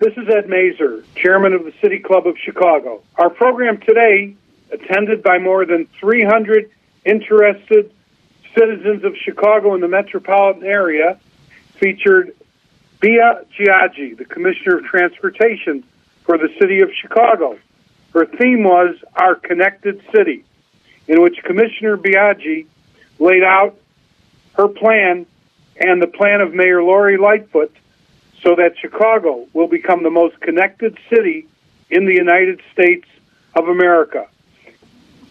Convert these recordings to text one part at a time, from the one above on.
This is Ed Mazer, Chairman of the City Club of Chicago. Our program today, attended by more than 300 interested citizens of Chicago and the metropolitan area, featured Gia Biaggi, the Commissioner of Transportation for the City of Chicago. Her theme was Our Connected City, in which Commissioner Biaggi laid out her plan and the plan of Mayor Lori Lightfoot so that Chicago will become the most connected city in the United States of America.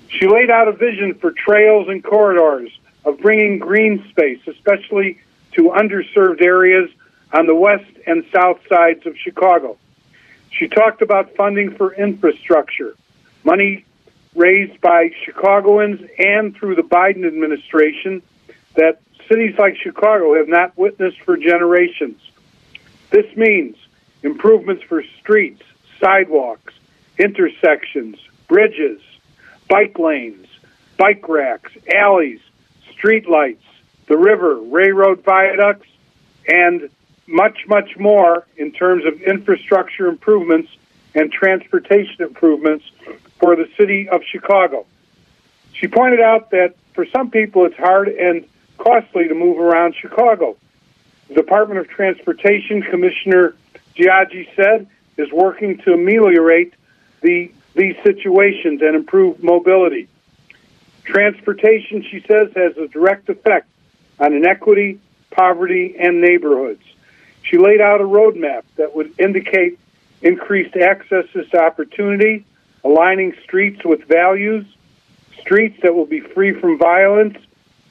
She laid out a vision for trails and corridors of bringing green space, especially to underserved areas on the west and south sides of Chicago. She talked about funding for infrastructure, money raised by Chicagoans and through the Biden administration that cities like Chicago have not witnessed for generations. This means improvements for streets, sidewalks, intersections, bridges, bike lanes, bike racks, alleys, street lights, the river, railroad viaducts, and much, much more in terms of infrastructure improvements and transportation improvements for the city of Chicago. She pointed out that for some people it's hard and costly to move around Chicago. The Department of Transportation Commissioner Biaggi said is working to ameliorate the these situations and improve mobility. Transportation, she says, has a direct effect on inequity, poverty, and neighborhoods. She laid out a roadmap that would indicate increased access to opportunity, aligning streets with values, streets that will be free from violence,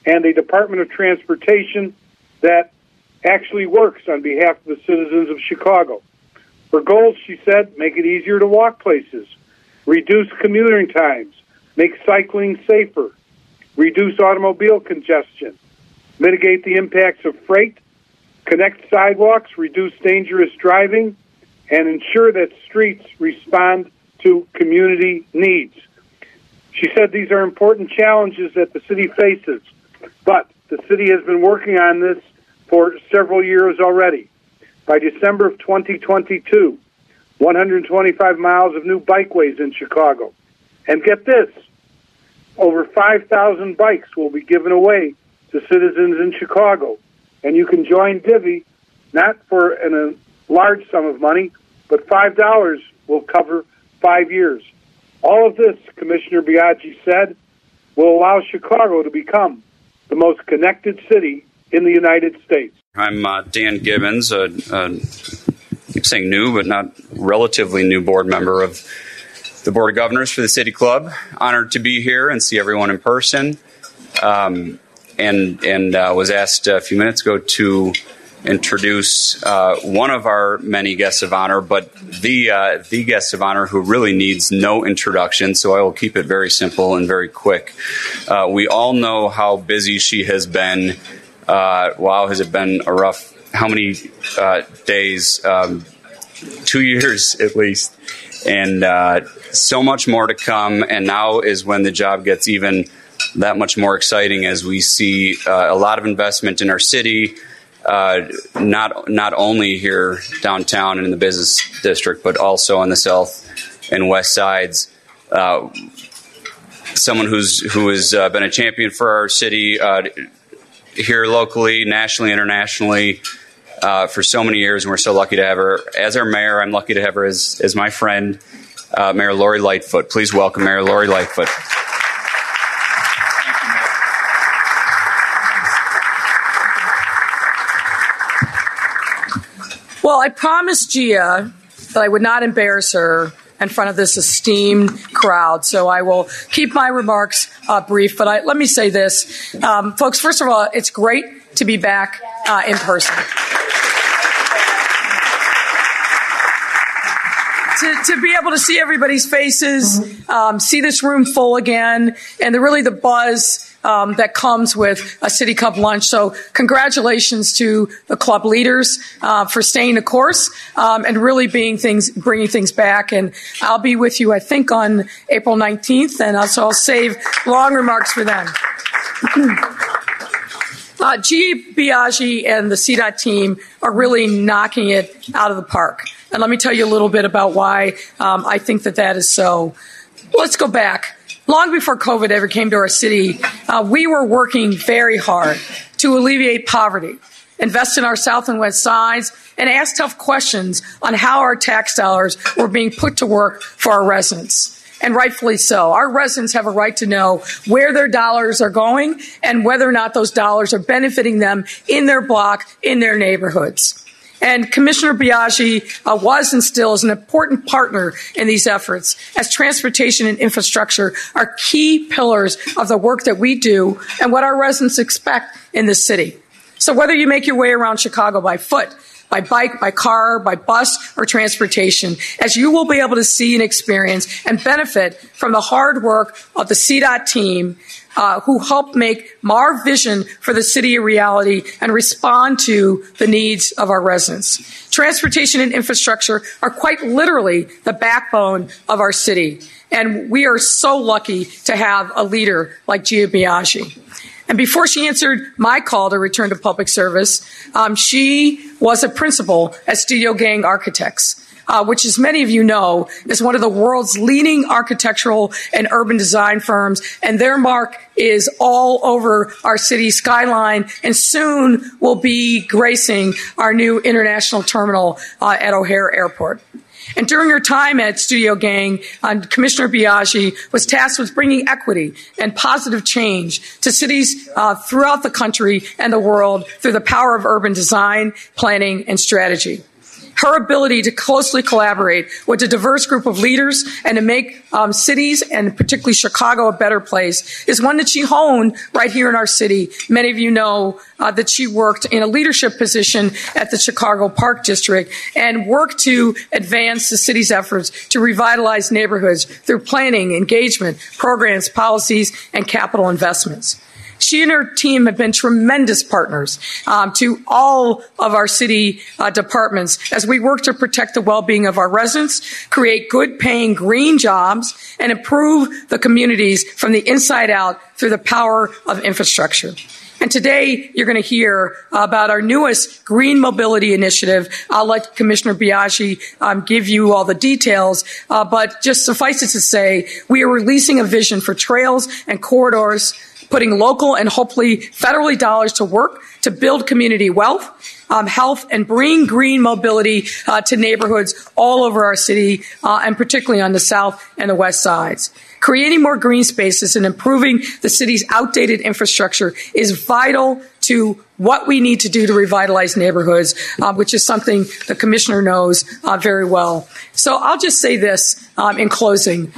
and a Department of Transportation that actually works on behalf of the citizens of Chicago. Her goals, she said, make it easier to walk places, reduce commuting times, make cycling safer, reduce automobile congestion, mitigate the impacts of freight, connect sidewalks, reduce dangerous driving, and ensure that streets respond to community needs. She said these are important challenges that the city faces, but the city has been working on this for several years already. By December of 2022, 125 miles of new bikeways in Chicago. And get this over 5,000 bikes will be given away to citizens in Chicago. And you can join Divvy not for an, a large sum of money, but $5 will cover five years. All of this, Commissioner Biaggi said, will allow Chicago to become the most connected city in the United States. I'm uh, Dan Gibbons, a, a, I keep saying new, but not relatively new board member of the Board of Governors for the City Club. Honored to be here and see everyone in person. Um, and and uh, was asked a few minutes ago to introduce uh, one of our many guests of honor, but the uh, the guest of honor who really needs no introduction. So I will keep it very simple and very quick. Uh, we all know how busy she has been. Uh, wow, has it been a rough? How many uh, days? Um, two years at least, and uh, so much more to come. And now is when the job gets even that much more exciting as we see a lot of investment in our city uh, not not only here downtown and in the business district, but also on the south and west sides. Uh, someone who's who has uh, been a champion for our city uh, here locally, nationally, internationally. Uh, for so many years, and we're so lucky to have her as our mayor. I'm lucky to have her as, as my friend, Mayor Lori Lightfoot. Please welcome Mayor Lori Lightfoot. Well, I promised Gia that I would not embarrass her in front of this esteemed crowd. So I will keep my remarks uh, brief. But I, let me say this, um, folks. First of all, it's great to be back uh, in person. To, to, be able to see everybody's faces, um, see this room full again, and the, really the buzz um, that comes with a City Club lunch. So, congratulations to the club leaders uh, for staying the course um, and really being things, bringing things back. And I'll be with you, I think, on April 19th, and so I'll save long remarks for then. Uh, G. Biaggi and the CDOT team are really knocking it out of the park. And let me tell you a little bit about why um, I think that that is so. Let's go back. Long before COVID ever came to our city, uh, we were working very hard to alleviate poverty, invest in our south and west sides, and ask tough questions on how our tax dollars were being put to work for our residents. And rightfully so. Our residents have a right to know where their dollars are going and whether or not those dollars are benefiting them in their block, in their neighborhoods. And Commissioner Biaggi uh, was and still is an important partner in these efforts, as transportation and infrastructure are key pillars of the work that we do and what our residents expect in the city. So whether you make your way around Chicago by foot, by bike, by car, by bus, or transportation, as you will be able to see and experience and benefit from the hard work of the CDOT team uh, who help make our vision for the city a reality and respond to the needs of our residents. Transportation and infrastructure are quite literally the backbone of our city. And we are so lucky to have a leader like Gia. And before she answered my call to return to public service, um, she was a principal at Studio Gang Architects. Uh, which, as many of you know, is one of the world's leading architectural and urban design firms, and their mark is all over our city skyline, and soon will be gracing our new international terminal uh, at O'Hare Airport. And during her time at Studio Gang, uh, Commissioner Biaggi was tasked with bringing equity and positive change to cities uh, throughout the country and the world through the power of urban design, planning, and strategy her ability to closely collaborate with a diverse group of leaders and to make um, cities and particularly Chicago a better place is one that she honed right here in our city. Many of you know uh, that she worked in a leadership position at the Chicago Park District and worked to advance the city's efforts to revitalize neighborhoods through planning, engagement, programs, policies, and capital investments. She and her team have been tremendous partners um, to all of our city uh, departments as we work to protect the well-being of our residents, create good-paying green jobs, and improve the communities from the inside out through the power of infrastructure. And today you're going to hear about our newest green mobility initiative. I'll let Commissioner Biaggi um, give you all the details, uh, but just suffice it to say, we are releasing a vision for trails and corridors putting local and hopefully federally dollars to work to build community wealth, um, health, and bring green mobility uh, to neighborhoods all over our city, uh, and particularly on the south and the west sides. Creating more green spaces and improving the city's outdated infrastructure is vital to what we need to do to revitalize neighborhoods, uh, which is something the commissioner knows uh, very well. So I'll just say this um, in closing.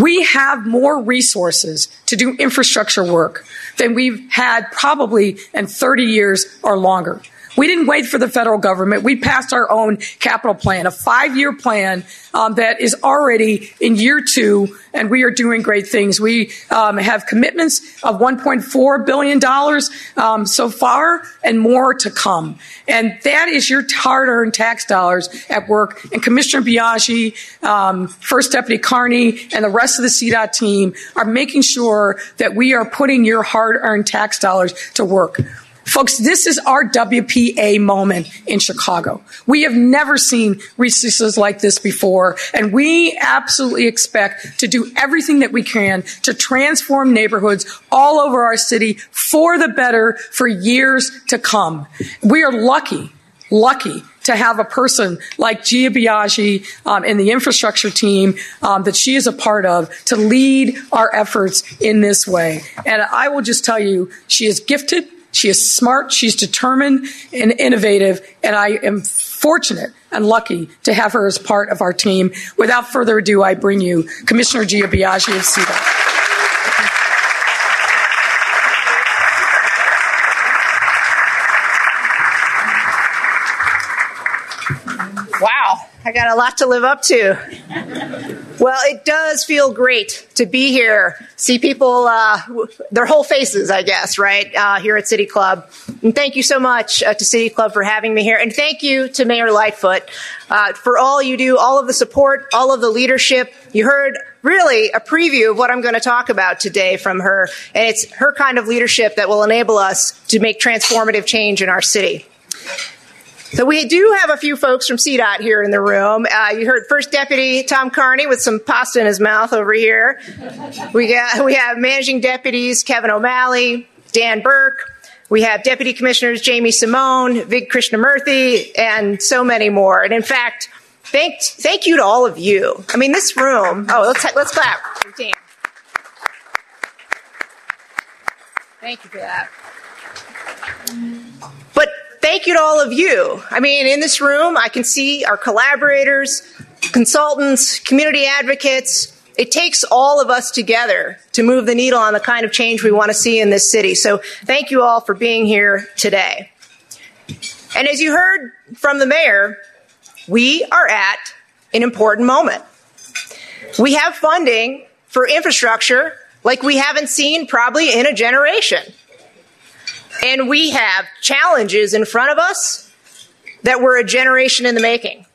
We have more resources to do infrastructure work than we've had probably in 30 years or longer. We didn't wait for the federal government. We passed our own capital plan, a five year plan um, that is already in year two, and we are doing great things. We um, have commitments of $1.4 billion um, so far and more to come. And that is your hard earned tax dollars at work. And Commissioner Biaggi, um, First Deputy Carney, and the rest of the CDOT team are making sure that we are putting your hard earned tax dollars to work. Folks, this is our WPA moment in Chicago. We have never seen resources like this before, and we absolutely expect to do everything that we can to transform neighborhoods all over our city for the better for years to come. We are lucky, lucky to have a person like Gia Biaggi um, and the infrastructure team um, that she is a part of to lead our efforts in this way. And I will just tell you, she is gifted. She is smart, she's determined and innovative, and I am fortunate and lucky to have her as part of our team. Without further ado, I bring you Commissioner Gia Biaggi of CDOT. Wow, I got a lot to live up to. Well, it does feel great to be here, see people, uh, their whole faces, I guess, right, uh, here at City Club. And thank you so much uh, to City Club for having me here. And thank you to Mayor Lightfoot uh, for all you do, all of the support, all of the leadership. You heard really a preview of what I'm going to talk about today from her. And it's her kind of leadership that will enable us to make transformative change in our city. So we do have a few folks from CDOT here in the room. Uh, you heard First Deputy Tom Carney with some pasta in his mouth over here. We got we have Managing Deputies Kevin O'Malley, Dan Burke. We have Deputy Commissioners Jamie Simone, Vig Krishnamurthy, and so many more. And in fact, thank thank you to all of you. I mean, this room. Oh, let's let's clap. Thank you for that. Thank you to all of you. I mean, in this room, I can see our collaborators, consultants, community advocates. It takes all of us together to move the needle on the kind of change we want to see in this city. So thank you all for being here today. And as you heard from the mayor, we are at an important moment. We have funding for infrastructure like we haven't seen probably in a generation. And we have challenges in front of us that were a generation in the making.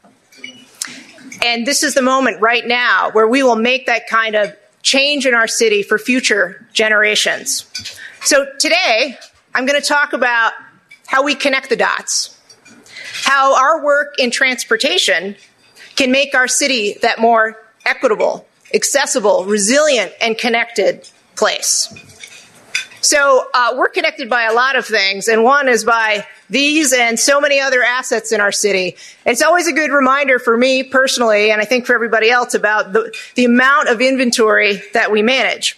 And this is the moment right now where we will make that kind of change in our city for future generations. So today, I'm going to talk about how we connect the dots, how our work in transportation can make our city that more equitable, accessible, resilient, and connected place. So uh, we're connected by a lot of things, and one is by these and so many other assets in our city. It's always a good reminder for me personally, and I think for everybody else, about the, the amount of inventory that we manage.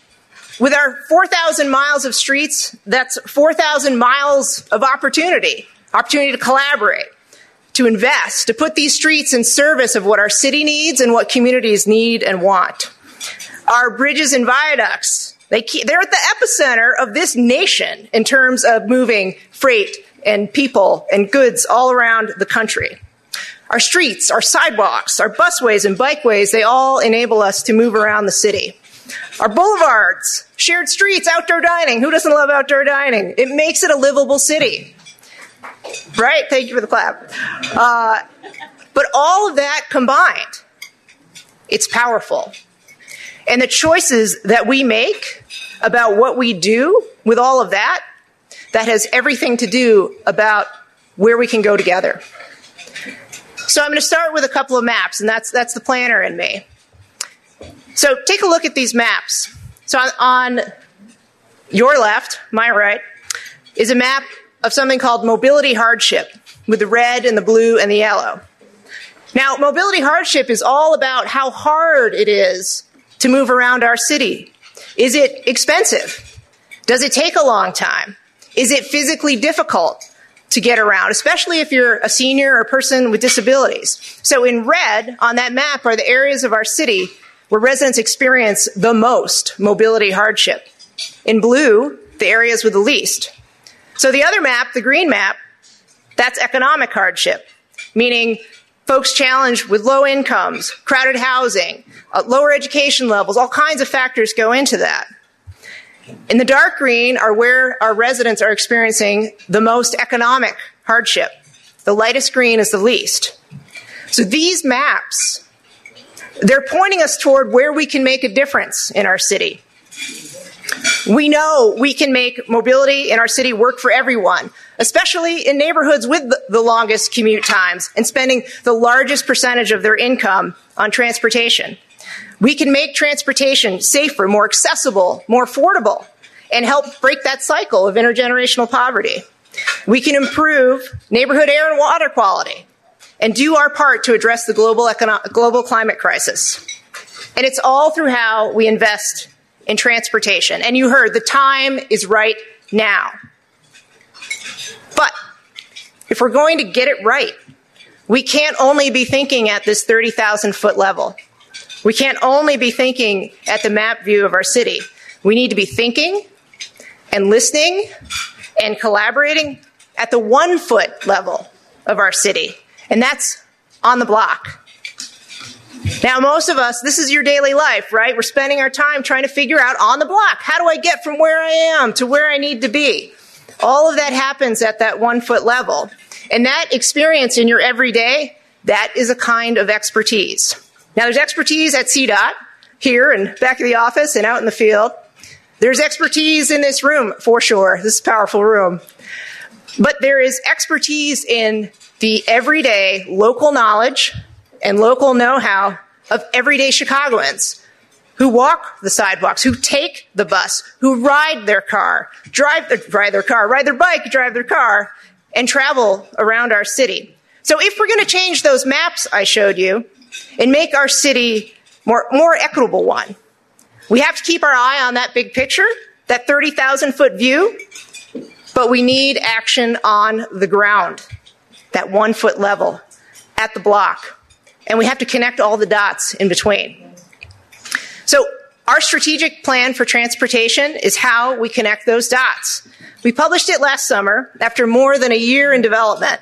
With our 4,000 miles of streets, that's 4,000 miles of opportunity, opportunity to collaborate, to invest, to put these streets in service of what our city needs and what communities need and want. Our bridges and viaducts, they keep, they're at the epicenter of this nation in terms of moving freight and people and goods all around the country. Our streets, our sidewalks, our busways and bikeways, they all enable us to move around the city. Our boulevards, shared streets, outdoor dining. Who doesn't love outdoor dining? It makes it a livable city. Right? Thank you for the clap. Uh, but all of that combined, it's powerful. And the choices that we make about what we do with all of that, that has everything to do about where we can go together. So I'm going to start with a couple of maps, and that's, that's the planner in me. So take a look at these maps. So on, on your left, my right, is a map of something called mobility hardship with the red and the blue and the yellow. Now, mobility hardship is all about how hard it is to move around our city? Is it expensive? Does it take a long time? Is it physically difficult to get around, especially if you're a senior or a person with disabilities? So in red on that map are the areas of our city where residents experience the most mobility hardship. In blue, the areas with the least. So the other map, the green map, that's economic hardship, meaning folks challenged with low incomes, crowded housing, uh, lower education levels, all kinds of factors go into that. In the dark green are where our residents are experiencing the most economic hardship. The lightest green is the least. So these maps, they're pointing us toward where we can make a difference in our city. We know we can make mobility in our city work for everyone, especially in neighborhoods with the longest commute times and spending the largest percentage of their income on transportation. We can make transportation safer, more accessible, more affordable, and help break that cycle of intergenerational poverty. We can improve neighborhood air and water quality and do our part to address the global, global climate crisis. And it's all through how we invest in transportation. And you heard the time is right now. But if we're going to get it right, we can't only be thinking at this 30,000 foot level. We can't only be thinking at the map view of our city. We need to be thinking and listening and collaborating at the one foot level of our city. And that's on the block. Now, most of us, this is your daily life, right? We're spending our time trying to figure out on the block, how do I get from where I am to where I need to be? All of that happens at that one foot level. And that experience in your everyday, that is a kind of expertise. Now, there's expertise at CDOT, here and back of the office and out in the field. There's expertise in this room, for sure. This powerful room. But there is expertise in the everyday local knowledge and local know how of everyday Chicagoans who walk the sidewalks, who take the bus, who ride their car, drive, their car, ride their bike, drive their car, and travel around our city. So if we're going to change those maps I showed you and make our city more, more equitable one, we have to keep our eye on that big picture, that 30,000 foot view, but we need action on the ground, that one foot level at the block. And we have to connect all the dots in between. So our strategic plan for transportation is how we connect those dots. We published it last summer after more than a year in development,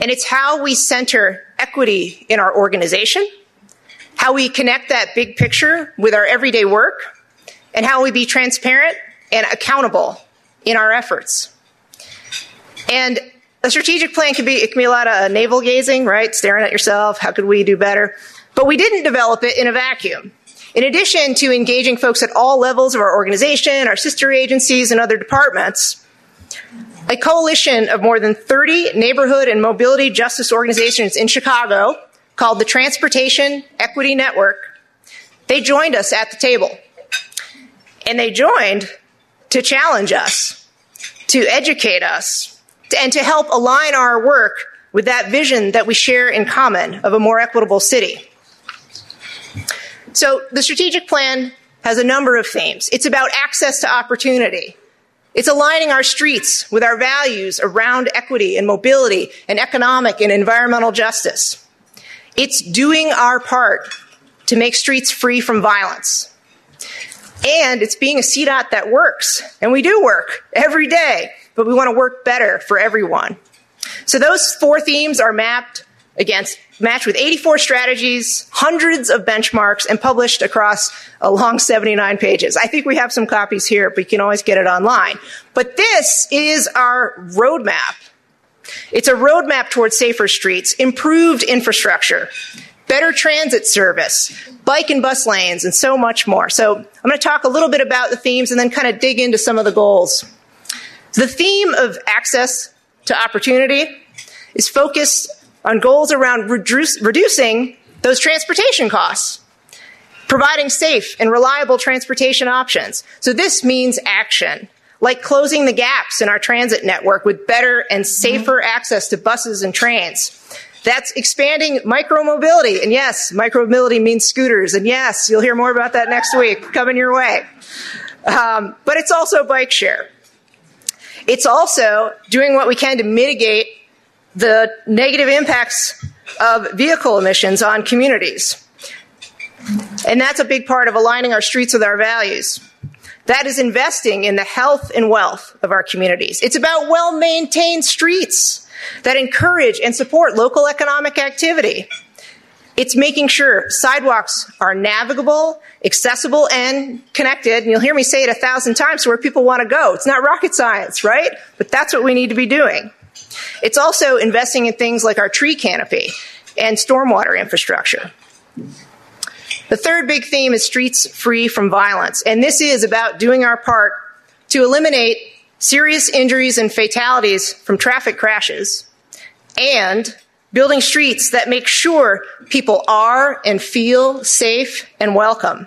and it's how we center equity in our organization, how we connect that big picture with our everyday work, and how we be transparent and accountable in our efforts. And a strategic plan can be, it can be a lot of navel gazing, right? Staring at yourself. How could we do better? But we didn't develop it in a vacuum. In addition to engaging folks at all levels of our organization, our sister agencies, and other departments, a coalition of more than 30 neighborhood and mobility justice organizations in Chicago called the Transportation Equity Network, they joined us at the table. And they joined to challenge us, to educate us, and to help align our work with that vision that we share in common of a more equitable city. So the strategic plan has a number of themes. It's about access to opportunity. It's aligning our streets with our values around equity and mobility and economic and environmental justice. It's doing our part to make streets free from violence. And it's being a CDOT that works. And we do work every day but we want to work better for everyone. So those four themes are mapped against matched with 84 strategies, hundreds of benchmarks, and published across a long 79 pages. I think we have some copies here, but you can always get it online. But this is our roadmap. It's a roadmap towards safer streets, improved infrastructure, better transit service, bike and bus lanes, and so much more. So I'm going to talk a little bit about the themes and then kind of dig into some of the goals. The theme of access to opportunity is focused on goals around reduce, reducing those transportation costs, providing safe and reliable transportation options. So this means action, like closing the gaps in our transit network with better and safer access to buses and trains. That's expanding micromobility. And yes, micromobility means scooters. And yes, you'll hear more about that next week coming your way. Um, but it's also bike share. It's also doing what we can to mitigate the negative impacts of vehicle emissions on communities. And that's a big part of aligning our streets with our values. That is investing in the health and wealth of our communities. It's about well maintained streets that encourage and support local economic activity. It's making sure sidewalks are navigable, accessible, and connected. And you'll hear me say it a thousand times where people want to go. It's not rocket science, right? But that's what we need to be doing. It's also investing in things like our tree canopy and stormwater infrastructure. The third big theme is streets free from violence. And this is about doing our part to eliminate serious injuries and fatalities from traffic crashes and building streets that make sure people are and feel safe and welcome.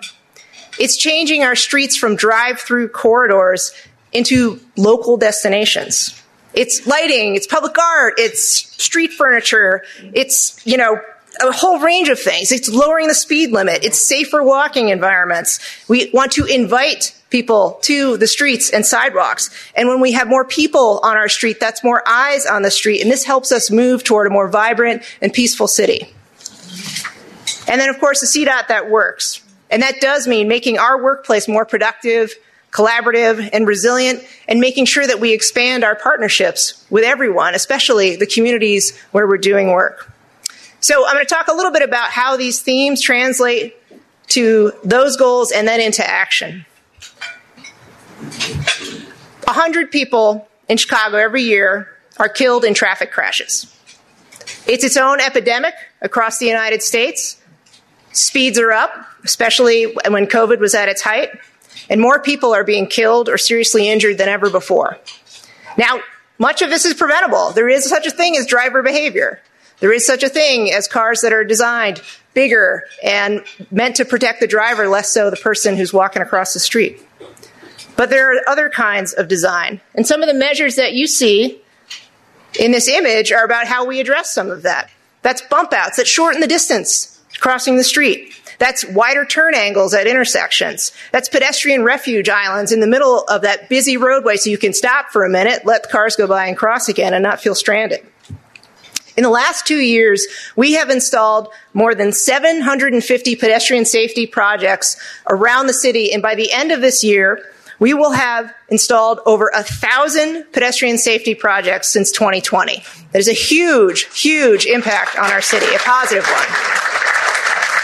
It's changing our streets from drive through corridors into local destinations. It's lighting, it's public art, it's street furniture, it's, you know, a whole range of things. It's lowering the speed limit. It's safer walking environments. We want to invite people to the streets and sidewalks. And when we have more people on our street, that's more eyes on the street. And this helps us move toward a more vibrant and peaceful city. And then, of course, the CDOT that works. And that does mean making our workplace more productive, collaborative, and resilient, and making sure that we expand our partnerships with everyone, especially the communities where we're doing work. So I'm going to talk a little bit about how these themes translate to those goals and then into action. 100 people in Chicago every year are killed in traffic crashes. It's its own epidemic across the United States. Speeds are up, especially when COVID was at its height, and more people are being killed or seriously injured than ever before. Now, much of this is preventable. There is such a thing as driver behavior. There is such a thing as cars that are designed bigger and meant to protect the driver, less so the person who's walking across the street. But there are other kinds of design. And some of the measures that you see in this image are about how we address some of that. That's bump outs that shorten the distance crossing the street. That's wider turn angles at intersections. That's pedestrian refuge islands in the middle of that busy roadway so you can stop for a minute, let the cars go by and cross again and not feel stranded. In the last two years, we have installed more than 750 pedestrian safety projects around the city, and by the end of this year, we will have installed over a thousand pedestrian safety projects since 2020. That is a huge, huge impact on our city, a positive one.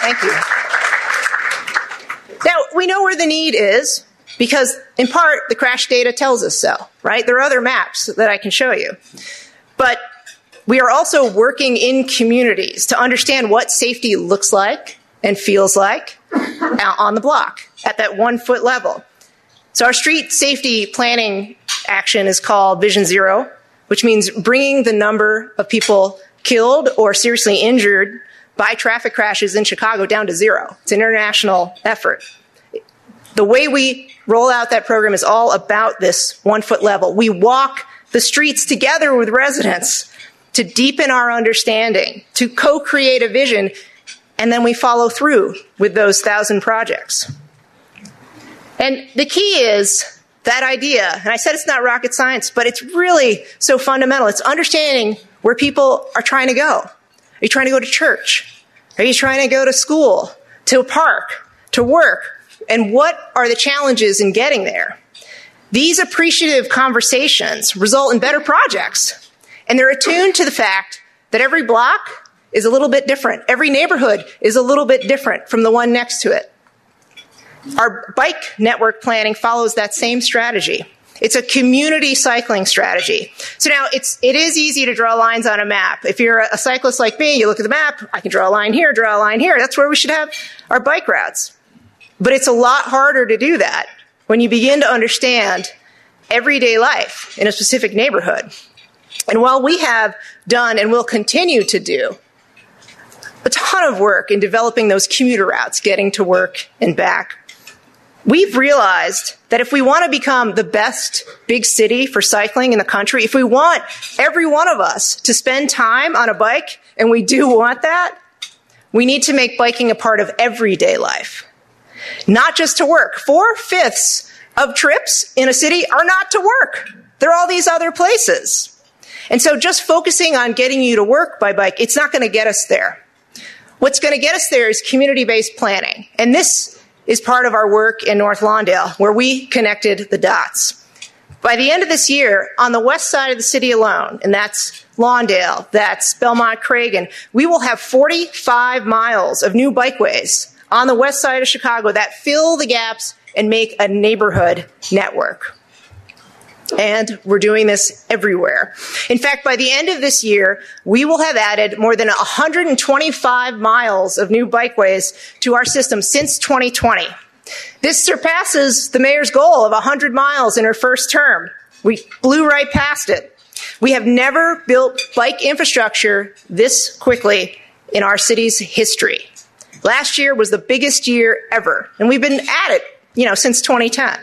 Thank you. Now, we know where the need is because, in part, the crash data tells us so, right? There are other maps that I can show you. But we are also working in communities to understand what safety looks like and feels like on the block at that one foot level. So, our street safety planning action is called Vision Zero, which means bringing the number of people killed or seriously injured by traffic crashes in Chicago down to zero. It's an international effort. The way we roll out that program is all about this one foot level. We walk the streets together with residents to deepen our understanding, to co create a vision, and then we follow through with those thousand projects. And the key is that idea, and I said it's not rocket science, but it's really so fundamental. It's understanding where people are trying to go. Are you trying to go to church? Are you trying to go to school, to a park, to work? And what are the challenges in getting there? These appreciative conversations result in better projects, and they're attuned to the fact that every block is a little bit different. Every neighborhood is a little bit different from the one next to it. Our bike network planning follows that same strategy. It's a community cycling strategy. So now it's, it is easy to draw lines on a map. If you're a cyclist like me, you look at the map, I can draw a line here, draw a line here. That's where we should have our bike routes. But it's a lot harder to do that when you begin to understand everyday life in a specific neighborhood. And while we have done and will continue to do a ton of work in developing those commuter routes, getting to work and back, We've realized that if we want to become the best big city for cycling in the country, if we want every one of us to spend time on a bike, and we do want that, we need to make biking a part of everyday life. Not just to work. Four fifths of trips in a city are not to work. There are all these other places. And so just focusing on getting you to work by bike, it's not going to get us there. What's going to get us there is community based planning. And this is part of our work in North Lawndale, where we connected the dots. By the end of this year, on the west side of the city alone, and that's Lawndale, that's Belmont Cragin, we will have 45 miles of new bikeways on the west side of Chicago that fill the gaps and make a neighborhood network. And we're doing this everywhere. In fact, by the end of this year, we will have added more than 125 miles of new bikeways to our system since 2020. This surpasses the mayor's goal of 100 miles in her first term. We blew right past it. We have never built bike infrastructure this quickly in our city's history. Last year was the biggest year ever, and we've been at it, you know, since 2010.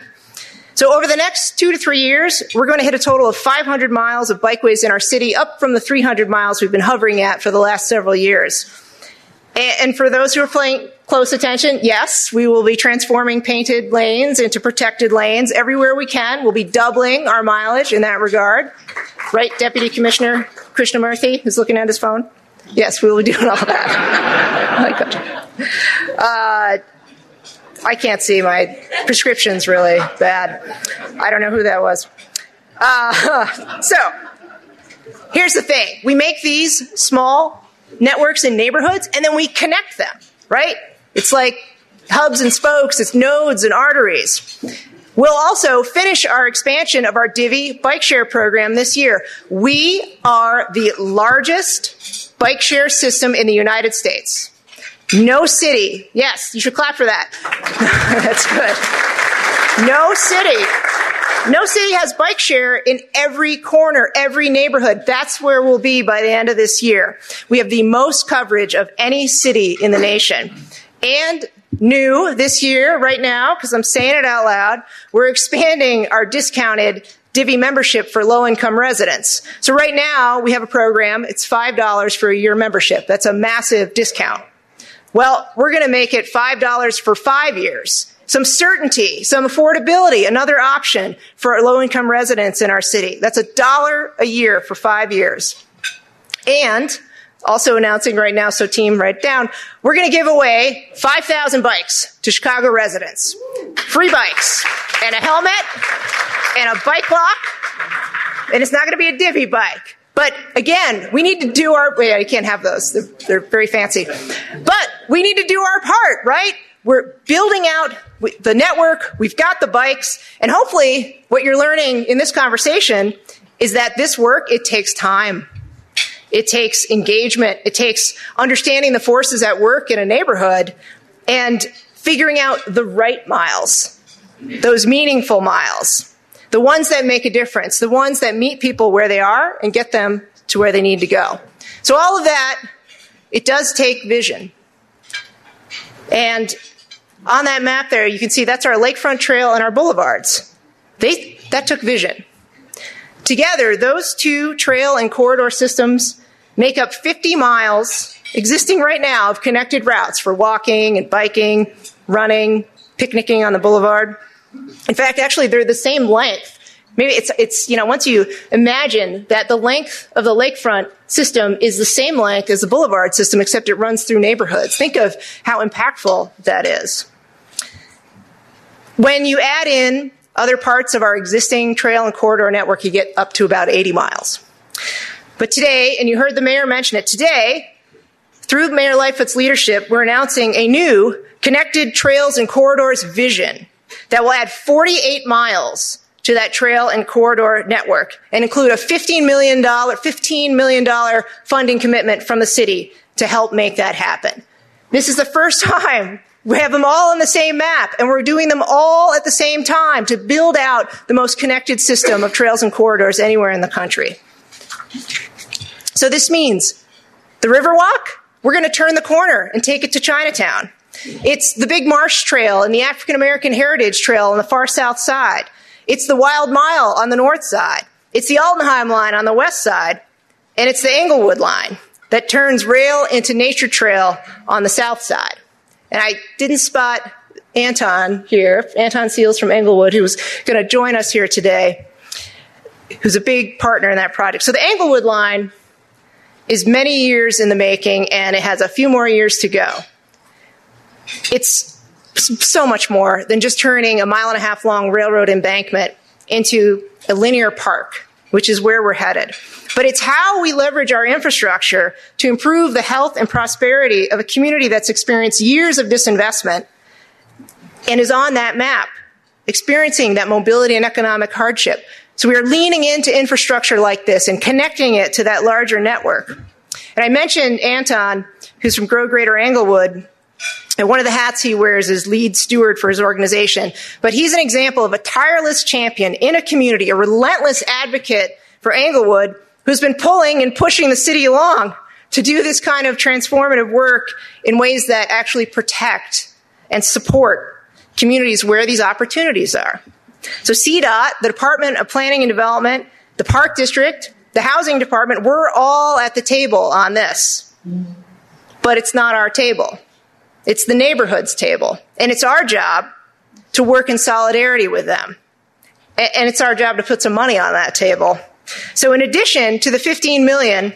So over the next two to three years, we're going to hit a total of 500 miles of bikeways in our city, up from the 300 miles we've been hovering at for the last several years. And for those who are paying close attention, yes, we will be transforming painted lanes into protected lanes everywhere we can. We'll be doubling our mileage in that regard. Right, Deputy Commissioner Krishnamurthy who's looking at his phone? Yes, we will be doing all that. uh, I can't see. My prescription's really bad. I don't know who that was. Uh, so, here's the thing we make these small networks in neighborhoods and then we connect them, right? It's like hubs and spokes, it's nodes and arteries. We'll also finish our expansion of our Divvy bike share program this year. We are the largest bike share system in the United States. No city, yes, you should clap for that. That's good. No city No city has bike share in every corner, every neighborhood. That's where we'll be by the end of this year. We have the most coverage of any city in the nation. And new this year, right now, because I'm saying it out loud, we're expanding our discounted Divvy membership for low income residents. So right now we have a program. It's $5 for a year membership. That's a massive discount. Well, we're going to make it $5 for five years. Some certainty, some affordability, another option for low income residents in our city. That's a dollar a year for five years. And also announcing right now, so team, write down, we're going to give away 5,000 bikes to Chicago residents. Free bikes and a helmet and a bike lock. And it's not going to be a divvy bike. But again, we need to do our, wait, I can't have those. They're, they're very fancy. But we need to do our part, right? We're building out the network. We've got the bikes. And hopefully what you're learning in this conversation is that this work, it takes time. It takes engagement. It takes understanding the forces at work in a neighborhood and figuring out the right miles, those meaningful miles, the ones that make a difference, the ones that meet people where they are and get them to where they need to go. So all of that, it does take vision. And on that map there, you can see that's our lakefront trail and our boulevards. They, that took vision. Together, those two trail and corridor systems make up 50 miles existing right now of connected routes for walking and biking, running, picnicking on the boulevard. In fact, actually, they're the same length. Maybe it's, it's, you know, once you imagine that the length of the lakefront system is the same length as the boulevard system, except it runs through neighborhoods. Think of how impactful that is. When you add in other parts of our existing trail and corridor network, you get up to about 80 miles. But today, and you heard the mayor mention it, today, through Mayor Lightfoot's leadership, we're announcing a new connected trails and corridors vision that will add 48 miles to that trail and corridor network and include a $15 million, $15 million funding commitment from the city to help make that happen. This is the first time we have them all on the same map and we're doing them all at the same time to build out the most connected system of trails and corridors anywhere in the country. So this means the Riverwalk, we're going to turn the corner and take it to Chinatown. It's the Big Marsh Trail and the African American Heritage Trail on the far south side. It's the Wild Mile on the north side. It's the Altenheim line on the west side. And it's the Englewood line that turns rail into nature trail on the south side. And I didn't spot Anton here, Anton Seals from Englewood, who was going to join us here today, who's a big partner in that project. So the Englewood line is many years in the making and it has a few more years to go. It's so much more than just turning a mile and a half long railroad embankment into a linear park, which is where we're headed. But it's how we leverage our infrastructure to improve the health and prosperity of a community that's experienced years of disinvestment and is on that map, experiencing that mobility and economic hardship. So we are leaning into infrastructure like this and connecting it to that larger network. And I mentioned Anton, who's from Grow Greater Englewood, and one of the hats he wears is lead steward for his organization. But he's an example of a tireless champion in a community, a relentless advocate for Englewood, who's been pulling and pushing the city along to do this kind of transformative work in ways that actually protect and support communities where these opportunities are. So CDOT, the Department of Planning and Development, the Park District, the Housing Department, we're all at the table on this. But it's not our table. It's the neighborhood's table. And it's our job to work in solidarity with them. And it's our job to put some money on that table. So in addition to the 15 million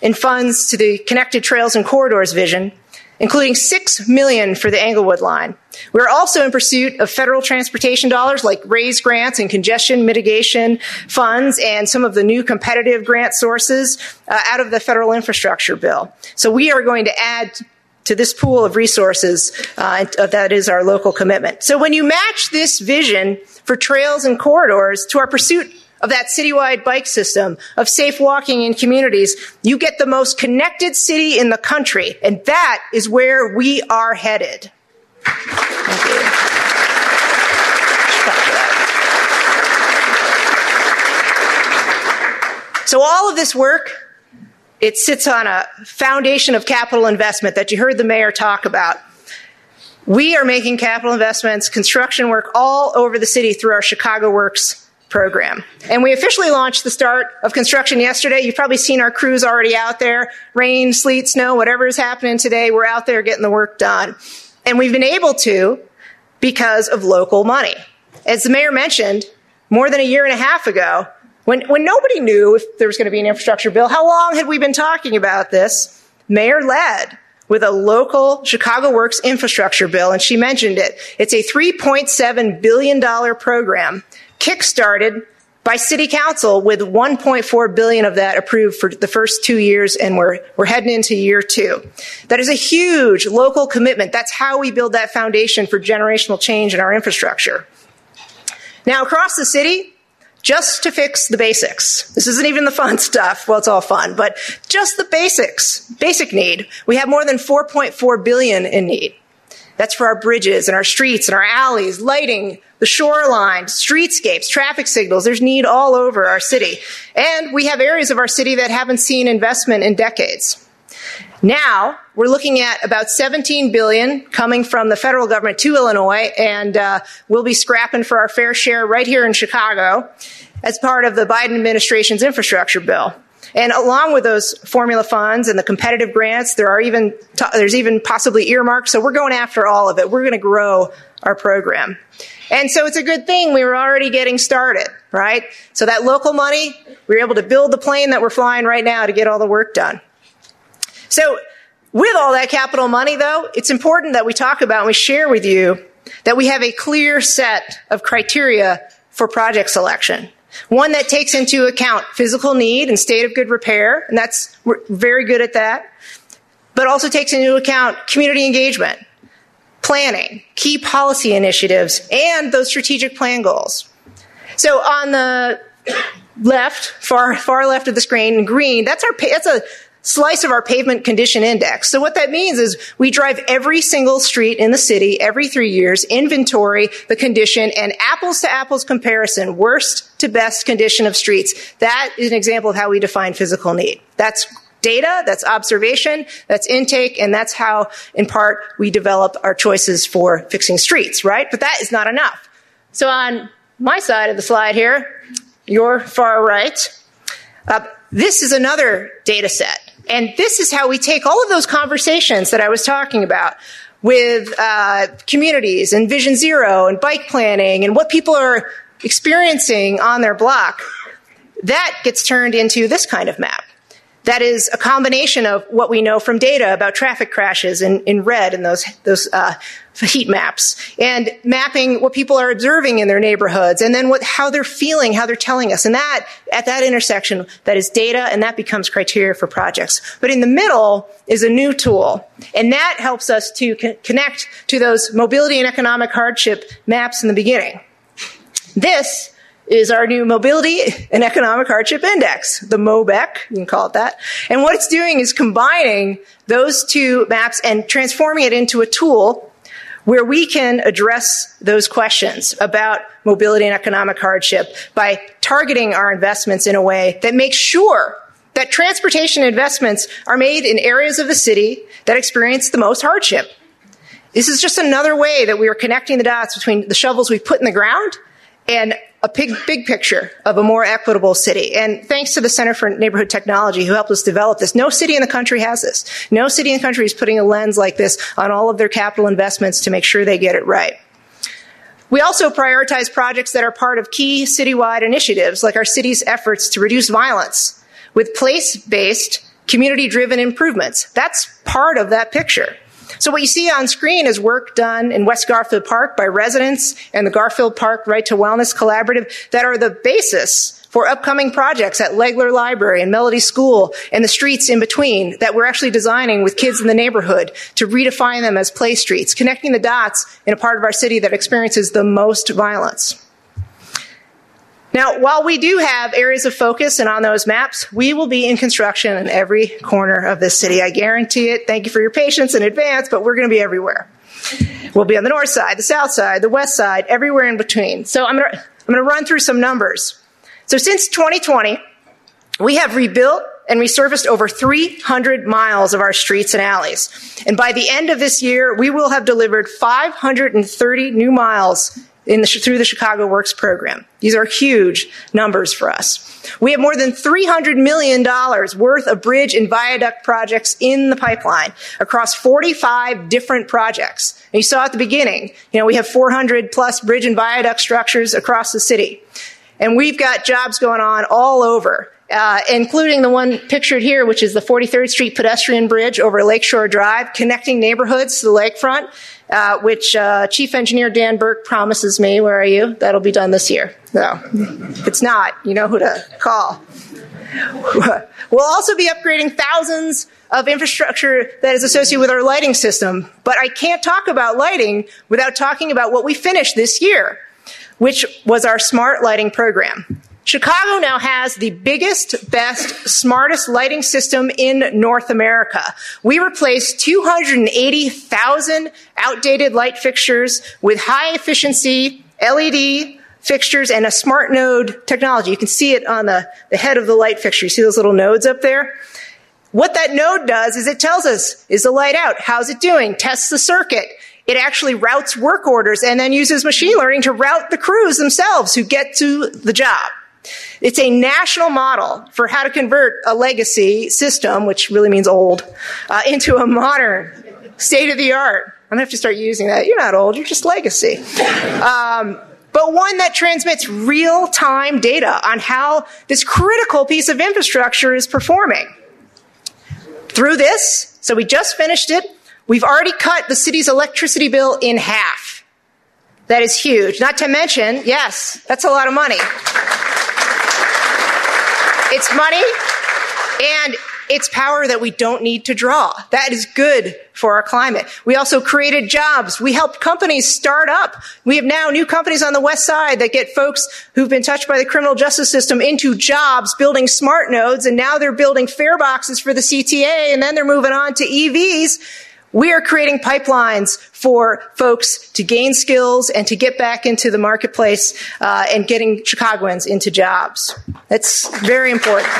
in funds to the Connected Trails and Corridors vision, including 6 million for the Englewood line. We're also in pursuit of federal transportation dollars like RAISE grants and congestion mitigation funds and some of the new competitive grant sources uh, out of the federal infrastructure bill. So we are going to add to this pool of resources uh, uh, that is our local commitment. So when you match this vision for trails and corridors to our pursuit of that citywide bike system, of safe walking in communities, you get the most connected city in the country. And that is where we are headed. So all of this work it sits on a foundation of capital investment that you heard the mayor talk about. We are making capital investments, construction work all over the city through our Chicago Works program. And we officially launched the start of construction yesterday. You've probably seen our crews already out there. Rain, sleet, snow, whatever is happening today, we're out there getting the work done. And we've been able to because of local money. As the mayor mentioned, more than a year and a half ago, when, when nobody knew if there was going to be an infrastructure bill, how long had we been talking about this? Mayor led with a local Chicago Works infrastructure bill, and she mentioned it. It's a $3.7 billion program kickstarted by city council with 1.4 billion of that approved for the first two years and we're, we're heading into year two. That is a huge local commitment. That's how we build that foundation for generational change in our infrastructure. Now across the city, just to fix the basics. This isn't even the fun stuff. Well, it's all fun, but just the basics, basic need. We have more than 4.4 billion in need. That's for our bridges and our streets and our alleys, lighting, the shoreline, streetscapes, traffic signals. There's need all over our city. And we have areas of our city that haven't seen investment in decades. Now we're looking at about 17 billion coming from the federal government to Illinois, and uh, we'll be scrapping for our fair share right here in Chicago as part of the Biden administration's infrastructure bill. And along with those formula funds and the competitive grants, there are even there's even possibly earmarks. So we're going after all of it. We're going to grow our program. And so it's a good thing we were already getting started, right? So that local money, we were able to build the plane that we're flying right now to get all the work done. So with all that capital money though, it's important that we talk about and we share with you that we have a clear set of criteria for project selection. One that takes into account physical need and state of good repair, and that's, we're very good at that, but also takes into account community engagement, planning, key policy initiatives, and those strategic plan goals. So on the left, far, far left of the screen, green, that's our, that's a slice of our pavement condition index. So what that means is we drive every single street in the city every three years, inventory the condition and apples to apples comparison, worst to best condition of streets. That is an example of how we define physical need. That's data, that's observation, that's intake, and that's how, in part, we develop our choices for fixing streets, right? But that is not enough. So on my side of the slide here, your far right, uh, this is another data set. And this is how we take all of those conversations that I was talking about with uh, communities and Vision Zero and bike planning and what people are experiencing on their block. That gets turned into this kind of map. That is a combination of what we know from data about traffic crashes in, in red and those, those uh, heat maps and mapping what people are observing in their neighborhoods and then what, how they're feeling, how they're telling us. And that, at that intersection, that is data and that becomes criteria for projects. But in the middle is a new tool and that helps us to co- connect to those mobility and economic hardship maps in the beginning. This is our new Mobility and Economic Hardship Index, the MOBEC, you can call it that. And what it's doing is combining those two maps and transforming it into a tool where we can address those questions about mobility and economic hardship by targeting our investments in a way that makes sure that transportation investments are made in areas of the city that experience the most hardship. This is just another way that we are connecting the dots between the shovels we put in the ground and a big, big picture of a more equitable city. And thanks to the Center for Neighborhood Technology who helped us develop this, no city in the country has this. No city in the country is putting a lens like this on all of their capital investments to make sure they get it right. We also prioritize projects that are part of key citywide initiatives, like our city's efforts to reduce violence with place-based, community-driven improvements. That's part of that picture. So what you see on screen is work done in West Garfield Park by residents and the Garfield Park Right to Wellness Collaborative that are the basis for upcoming projects at Legler Library and Melody School and the streets in between that we're actually designing with kids in the neighborhood to redefine them as play streets, connecting the dots in a part of our city that experiences the most violence. Now, while we do have areas of focus and on those maps, we will be in construction in every corner of this city. I guarantee it. Thank you for your patience in advance, but we're going to be everywhere. We'll be on the north side, the south side, the west side, everywhere in between. So I'm going to, I'm going to run through some numbers. So since 2020, We have rebuilt and resurfaced over 300 miles of our streets and alleys. And by the end of this year, we will have delivered 530 new miles the, through the Chicago Works program. These are huge numbers for us. We have more than $300 million worth of bridge and viaduct projects in the pipeline across 45 different projects. And you saw at the beginning, you know, we have 400 plus bridge and viaduct structures across the city. And we've got jobs going on all over. Uh, including the one pictured here, which is the 43rd Street pedestrian bridge over Lakeshore Drive, connecting neighborhoods to the lakefront, uh, which uh, Chief Engineer Dan Burke promises me. Where are you? That'll be done this year. No, it's not, you know who to call. we'll also be upgrading thousands of infrastructure that is associated with our lighting system. But I can't talk about lighting without talking about what we finished this year, which was our smart lighting program. Chicago now has the biggest, best, smartest lighting system in North America. We replaced 280,000 outdated light fixtures with high efficiency LED fixtures and a smart node technology. You can see it on the, the head of the light fixture. You see those little nodes up there? What that node does is it tells us, is the light out? How's it doing? Tests the circuit. It actually routes work orders and then uses machine learning to route the crews themselves who get to the job. It's a national model for how to convert a legacy system, which really means old, uh, into a modern, state of the art. I'm gonna have to start using that. You're not old, you're just legacy. Um, but one that transmits real time data on how this critical piece of infrastructure is performing. Through this, so we just finished it, we've already cut the city's electricity bill in half. That is huge. Not to mention, yes, that's a lot of money. It's money and it's power that we don't need to draw. That is good for our climate. We also created jobs. We helped companies start up. We have now new companies on the west side that get folks who've been touched by the criminal justice system into jobs building smart nodes and now they're building fare boxes for the CTA and then they're moving on to EVs we are creating pipelines for folks to gain skills and to get back into the marketplace uh, and getting Chicagoans into jobs. That's very important. And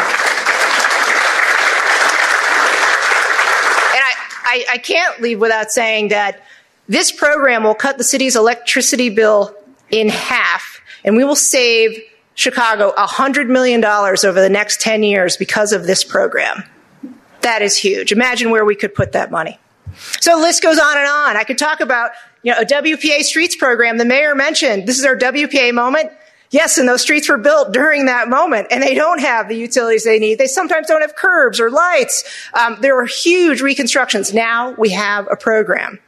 I, I, I can't leave without saying that this program will cut the city's electricity bill in half, and we will save Chicago $100 million over the next 10 years because of this program. That is huge. Imagine where we could put that money. So the list goes on and on. I could talk about, you know, a WPA streets program. The mayor mentioned this is our WPA moment. Yes, and those streets were built during that moment, and they don't have the utilities they need. They sometimes don't have curbs or lights. Um, there were huge reconstructions. Now we have a program.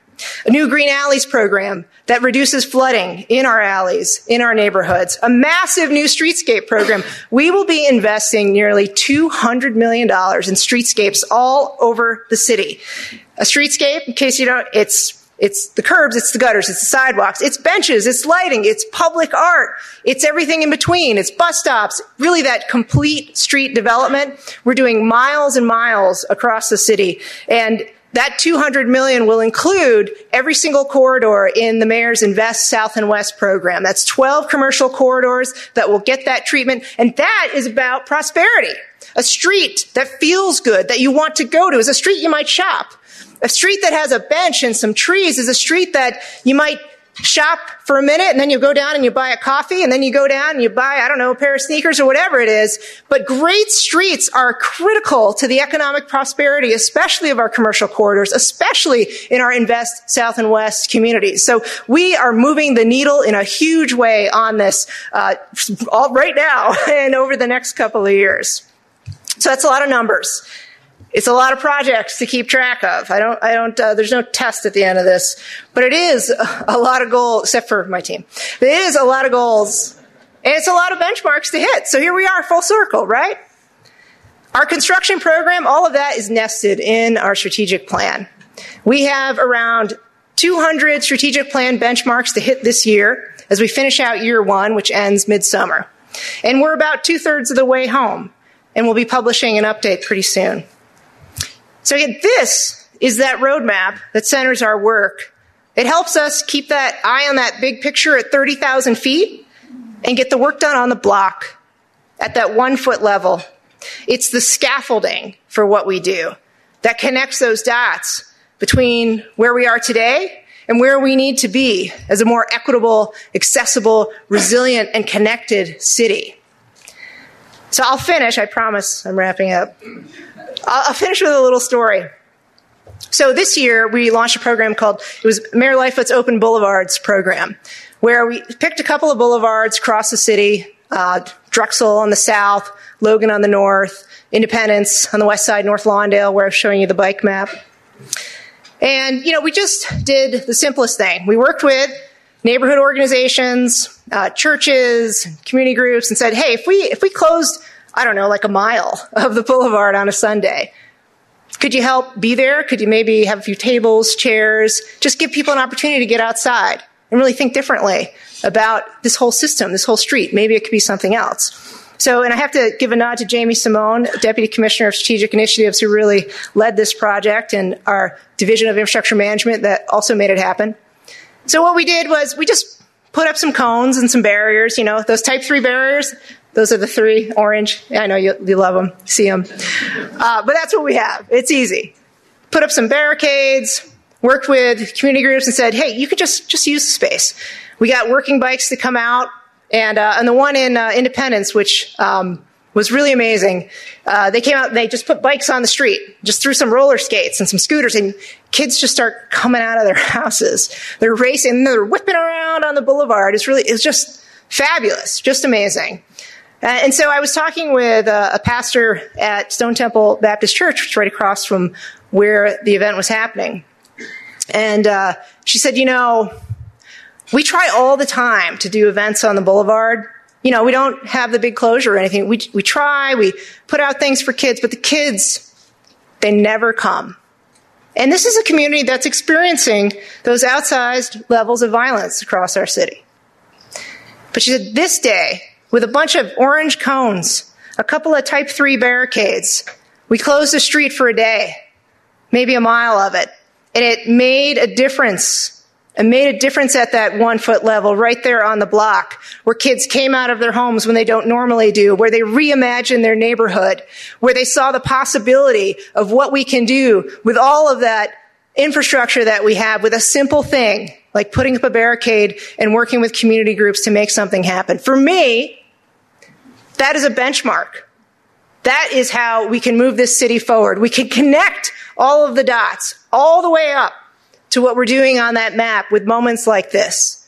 A new green alleys program that reduces flooding in our alleys, in our neighborhoods. A massive new streetscape program. We will be investing nearly $200 million in streetscapes all over the city. A streetscape, in case you don't, it's it's the curbs, it's the gutters, it's the sidewalks, it's benches, it's lighting, it's public art, it's everything in between, it's bus stops, really that complete street development. We're doing miles and miles across the city. And that 200 million will include every single corridor in the mayor's Invest South and West program. That's 12 commercial corridors that will get that treatment. And that is about prosperity. A street that feels good, that you want to go to, is a street you might shop. A street that has a bench and some trees is a street that you might shop for a minute and then you go down and you buy a coffee and then you go down and you buy, I don't know, a pair of sneakers or whatever it is. But great streets are critical to the economic prosperity, especially of our commercial corridors, especially in our Invest South and West communities. So we are moving the needle in a huge way on this uh, all, right now and over the next couple of years. So that's a lot of numbers. It's a lot of projects to keep track of. I don't, I don't, uh, there's no test at the end of this, but it is a lot of goals, except for my team. It is a lot of goals and it's a lot of benchmarks to hit. So here we are, full circle, right? Our construction program, all of that is nested in our strategic plan. We have around 200 strategic plan benchmarks to hit this year as we finish out year one, which ends midsummer. And we're about two thirds of the way home, and we'll be publishing an update pretty soon. So this is that roadmap that centers our work. It helps us keep that eye on that big picture at 30,000 feet and get the work done on the block at that one foot level. It's the scaffolding for what we do that connects those dots between where we are today and where we need to be as a more equitable, accessible, resilient, and connected city. So I'll finish, I promise I'm wrapping up. I'll finish with a little story. So this year we launched a program called, it was Mayor Lightfoot's Open Boulevards program, where we picked a couple of boulevards across the city, uh, Drexel on the south, Logan on the north, Independence on the west side, North Lawndale, where I'm showing you the bike map. And, you know, we just did the simplest thing. We worked with neighborhood organizations, uh, churches, community groups, and said, hey, if we, if we closed, I don't know, like a mile of the boulevard on a Sunday, could you help be there? Could you maybe have a few tables, chairs, just give people an opportunity to get outside and really think differently about this whole system, this whole street? Maybe it could be something else. So, and I have to give a nod to Jamie Simone, Deputy Commissioner of Strategic Initiatives, who really led this project and our Division of Infrastructure Management that also made it happen. So what we did was we just put up some cones and some barriers, you know, those type three barriers. Those are the three orange. I know you, you love them, see them. Uh, but that's what we have. It's easy. Put up some barricades, worked with community groups and said, hey, you could just, just use the space. We got working bikes to come out and, uh, and the one in uh, Independence, which um, was really amazing. Uh, they came out and they just put bikes on the street, just threw some roller skates and some scooters, and kids just start coming out of their houses. They're racing, they're whipping around on the boulevard. It's really, it's just fabulous, just amazing. Uh, and so I was talking with a, a pastor at Stone Temple Baptist Church, which is right across from where the event was happening. And uh, she said, you know, we try all the time to do events on the boulevard. You know, we don't have the big closure or anything. We, we try, we put out things for kids, but the kids, they never come. And this is a community that's experiencing those outsized levels of violence across our city. But she said, this day, with a bunch of orange cones, a couple of type 3 barricades, we closed the street for a day, maybe a mile of it, and it made a difference. It made a difference at that one foot level right there on the block where kids came out of their homes when they don't normally do, where they reimagined their neighborhood, where they saw the possibility of what we can do with all of that infrastructure that we have with a simple thing like putting up a barricade and working with community groups to make something happen. For me, that is a benchmark. That is how we can move this city forward. We can connect all of the dots all the way up to what we're doing on that map with moments like this.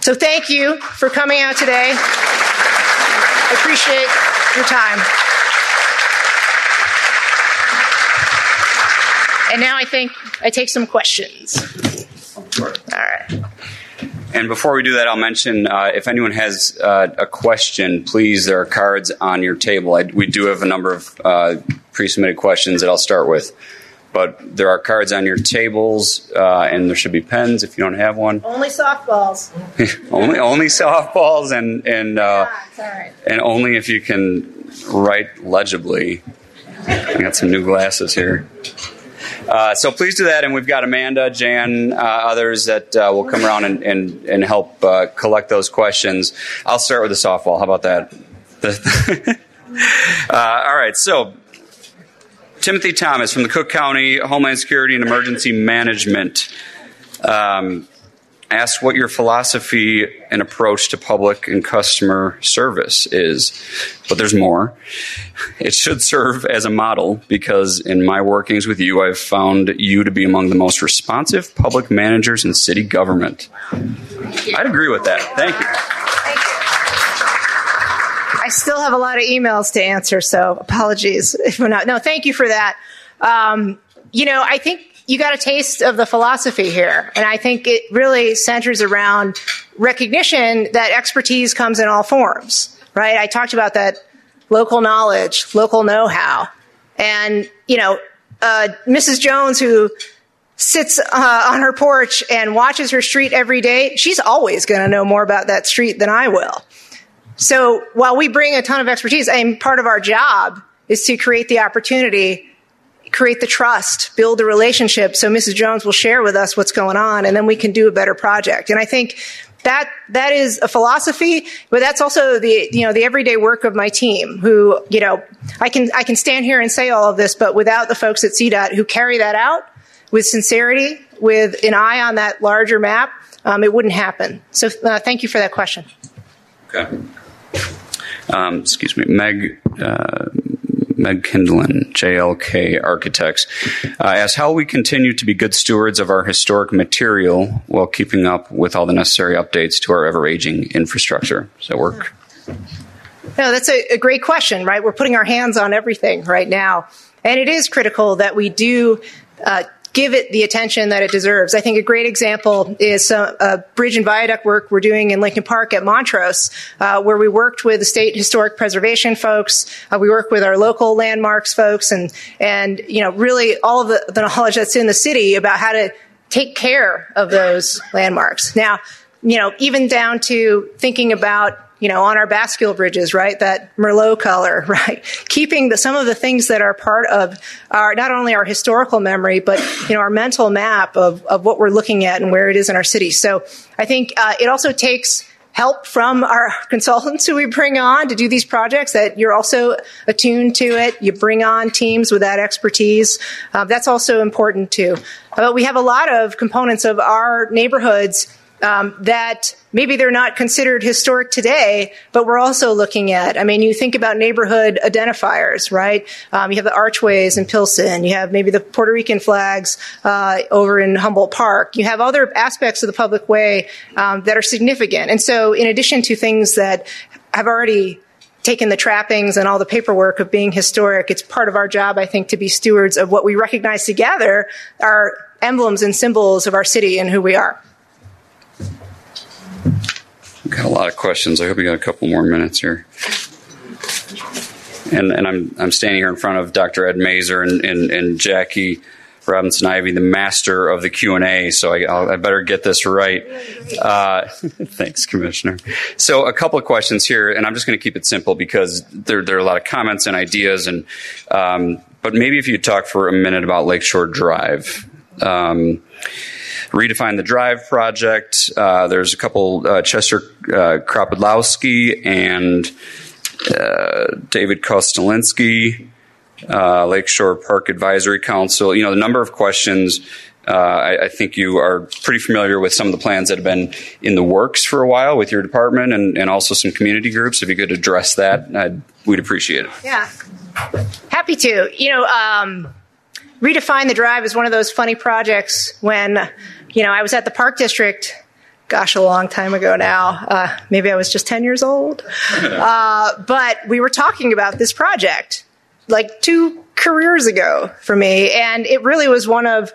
So thank you for coming out today. I appreciate your time. And now I think I take some questions. All right. And before we do that, I'll mention uh, if anyone has uh, a question, please, there are cards on your table. I, we do have a number of uh, pre submitted questions that I'll start with. But there are cards on your tables, uh, and there should be pens if you don't have one. Only softballs. only only softballs, and and uh, yeah, and only if you can write legibly. I got some new glasses here. Uh, so please do that, and we've got Amanda, Jan, uh, others that uh, will come around and, and, and help uh, collect those questions. I'll start with the softball. How about that? Uh, all right, so Timothy Thomas from the Cook County Homeland Security and Emergency Management um, asked what your philosophy and approach to public and customer service is. But there's more. It should serve as a model because in my workings with you, I've found you to be among the most responsive public managers in city government. I'd agree with that. Thank you. Thank you. I still have a lot of emails to answer, so apologies if we're not. No, thank you for that. Um, you know, I think you got a taste of the philosophy here, and I think it really centers around recognition that expertise comes in all forms, right? I talked about that local knowledge, local know-how, and you know, uh, Mrs. Jones who sits uh, on her porch and watches her street every day, she's always going to know more about that street than I will. So while we bring a ton of expertise, I mean, part of our job is to create the opportunity, create the trust, build the relationship so Mrs. Jones will share with us what's going on and then we can do a better project. And I think that that is a philosophy, but that's also the you know the everyday work of my team. Who you know I can I can stand here and say all of this, but without the folks at CDOT who carry that out with sincerity, with an eye on that larger map, um, it wouldn't happen. So uh, thank you for that question. Okay. Um, excuse me, Meg. Uh, Meg Kindlin, JLK Architects, uh, asks how we continue to be good stewards of our historic material while keeping up with all the necessary updates to our ever aging infrastructure. Does that work? No, that's a, a great question, right? We're putting our hands on everything right now. And it is critical that we do uh, give it the attention that it deserves. I think a great example is uh, a bridge and viaduct work we're doing in Lincoln Park at Montrose, uh, where we worked with the state historic preservation folks. Uh, we work with our local landmarks folks, and and you know really all of the, the knowledge that's in the city about how to take care of those landmarks. Now, you know, even down to thinking about you know, on our bascule bridges, right? That Merlot color, right? Keeping the, some of the things that are part of our, not only our historical memory, but, you know, our mental map of, of what we're looking at and where it is in our city. So I think uh, it also takes help from our consultants who we bring on to do these projects that you're also attuned to it. You bring on teams with that expertise. Uh, that's also important too. But we have a lot of components of our neighborhoods um, that maybe they're not considered historic today, but we're also looking at. I mean, you think about neighborhood identifiers, right? Um, you have the archways in Pilsen. You have maybe the Puerto Rican flags uh, over in Humboldt Park. You have other aspects of the public way um, that are significant. And so, in addition to things that have already taken the trappings and all the paperwork of being historic, it's part of our job, I think, to be stewards of what we recognize together are emblems and symbols of our city and who we are. Got a lot of questions. I hope we got a couple more minutes here. And, and I'm, I'm standing here in front of Dr. Ed Mazur and, and, and Jackie Robinson Ivy, the master of the Q and A. So I, I, better get this right. Uh, thanks, Commissioner. So a couple of questions here, and I'm just going to keep it simple because there, there are a lot of comments and ideas. And um, but maybe if you talk for a minute about Lakeshore Drive. Um, redefine the drive project. Uh, there's a couple uh, Chester uh, Kropodlowski and uh, David Kostelinski, uh, Lakeshore Park Advisory Council. You know, the number of questions. Uh, I, I, think you are pretty familiar with some of the plans that have been in the works for a while with your department and, and also some community groups. If you could address that, I'd, we'd appreciate it. Yeah, happy to. You know, um, redefine the drive is one of those funny projects when you know, I was at the Park District, gosh, a long time ago now. Uh, maybe I was just 10 years old. Uh, but we were talking about this project like two careers ago for me. And it really was one of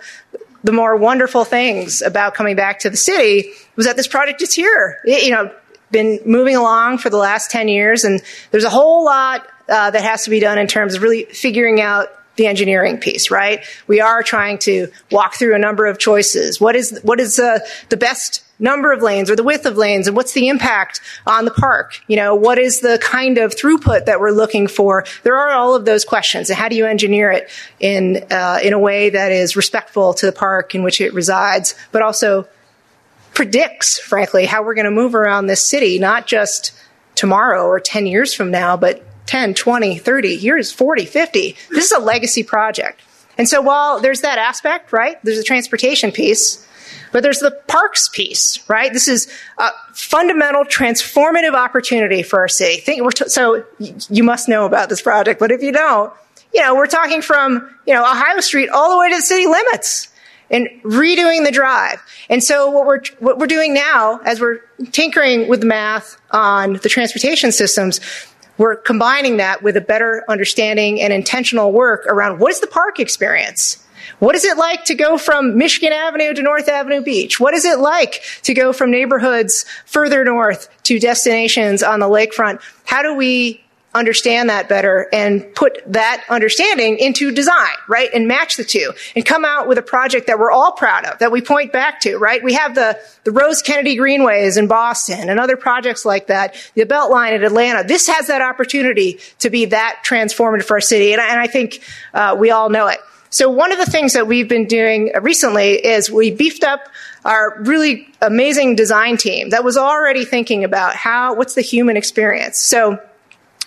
the more wonderful things about coming back to the city was that this project is here. It, you know, been moving along for the last 10 years and there's a whole lot uh, that has to be done in terms of really figuring out the engineering piece, right? We are trying to walk through a number of choices. What is what is uh, the best number of lanes or the width of lanes, and what's the impact on the park? You know, what is the kind of throughput that we're looking for? There are all of those questions, and how do you engineer it in uh, in a way that is respectful to the park in which it resides, but also predicts, frankly, how we're going to move around this city, not just tomorrow or 10 years from now, but 10, 20, 30 years, 40, 50. This is a legacy project. And so while there's that aspect, right, there's a transportation piece, but there's the parks piece, right? This is a fundamental transformative opportunity for our city. Think, t- so you must know about this project, but if you don't, you know, we're talking from, you know, Ohio Street all the way to the city limits and redoing the drive. And so what we're, what we're doing now, as we're tinkering with the math on the transportation systems, we're combining that with a better understanding and intentional work around what is the park experience? What is it like to go from Michigan Avenue to North Avenue Beach? What is it like to go from neighborhoods further north to destinations on the lakefront? How do we understand that better and put that understanding into design, right? And match the two and come out with a project that we're all proud of, that we point back to, right? We have the, the Rose Kennedy Greenways in Boston and other projects like that, the Beltline in Atlanta. This has that opportunity to be that transformative for our city. And I, and I think uh, we all know it. So one of the things that we've been doing recently is we beefed up our really amazing design team that was already thinking about how, what's the human experience. So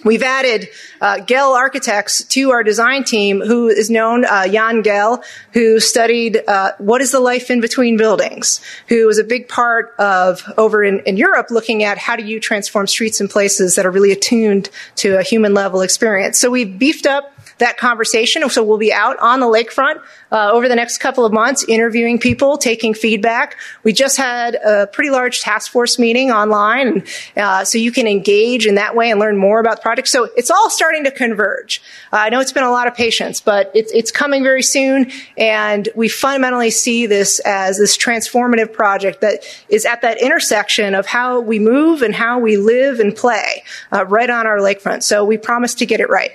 We've added uh, Gehl Architects to our design team, who is known, uh, Jan Gehl, who studied uh, what is the life in between buildings, who was a big part of over in, in Europe looking at how do you transform streets and places that are really attuned to a human level experience. So we've beefed up that conversation. So we'll be out on the lakefront uh, over the next couple of months, interviewing people, taking feedback. We just had a pretty large task force meeting online, uh, so you can engage in that way and learn more about the project. So it's all starting to converge. Uh, I know it's been a lot of patience, but it's, it's coming very soon, and we fundamentally see this as this transformative project that is at that intersection of how we move and how we live and play uh, right on our lakefront. So we promise to get it right.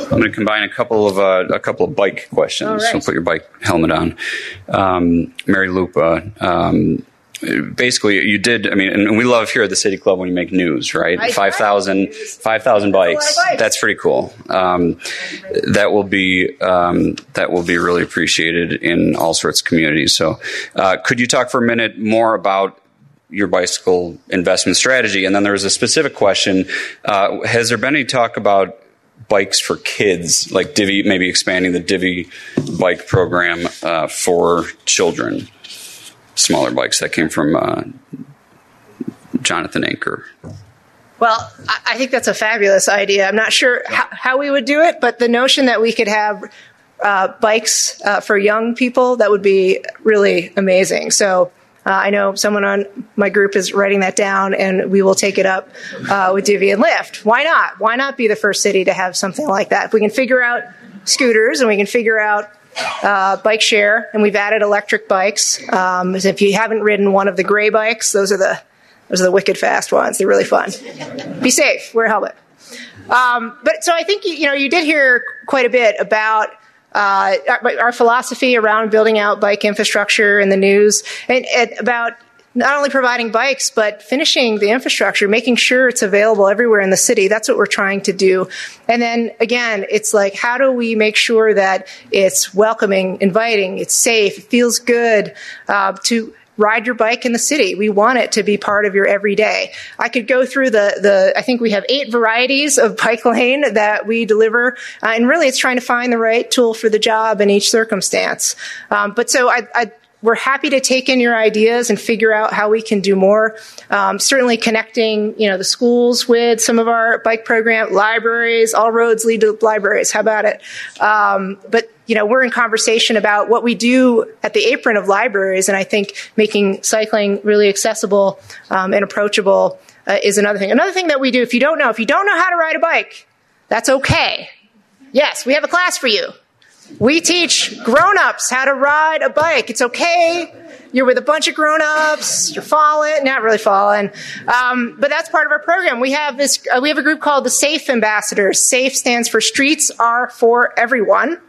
I'm going to combine a couple of uh, a couple of bike questions. Right. So put your bike helmet on. Um, Mary Lupa. Um, basically, you did. I mean, and we love here at the City Club when you make news, right? 5,000 5,000 bikes. bikes. That's pretty cool. Um, that will be um, that will be really appreciated in all sorts of communities. So, uh, could you talk for a minute more about your bicycle investment strategy? And then there was a specific question: uh, Has there been any talk about bikes for kids, like Divvy, maybe expanding the Divvy bike program uh, for children, smaller bikes that came from uh, Jonathan Anker. Well, I I think that's a fabulous idea. I'm not sure how, how we would do it, but the notion that we could have uh, bikes uh, for young people that would be really amazing. So. Uh, I know someone on my group is writing that down, and we will take it up uh, with Divvy and Lyft. Why not? Why not be the first city to have something like that? If we can figure out scooters and we can figure out uh, bike share, and we've added electric bikes. Um, if you haven't ridden one of the gray bikes, those are the those are the wicked fast ones. They're really fun. Be safe. Wear a helmet. Um, but so I think you know you did hear quite a bit about uh, our, philosophy around building out bike infrastructure in the news, and, and about not only providing bikes but finishing the infrastructure, making sure it's available everywhere in the city. That's what we're trying to do. And then again, it's like how do we make sure that it's welcoming, inviting, it's safe, it feels good uh, to ride your bike in the city. We want it to be part of your everyday. I could go through the, the I think we have eight varieties of bike lane that we deliver. Uh, and really it's trying to find the right tool for the job in each circumstance. Um, but so I, I we're happy to take in your ideas and figure out how we can do more. Um, certainly connecting, you know, the schools with some of our bike program, libraries, all roads lead to libraries. How about it? Um, but you know, we're in conversation about what we do at the apron of libraries, and I think making cycling really accessible um, and approachable uh, is another thing. Another thing that we do, if you don't know, if you don't know how to ride a bike, that's okay. Yes, we have a class for you. We teach grown-ups how to ride a bike. It's okay. You're with a bunch of grown-ups. You're falling, not really falling, um, but that's part of our program. We have this. Uh, we have a group called the Safe Ambassadors. Safe stands for Streets are for Everyone,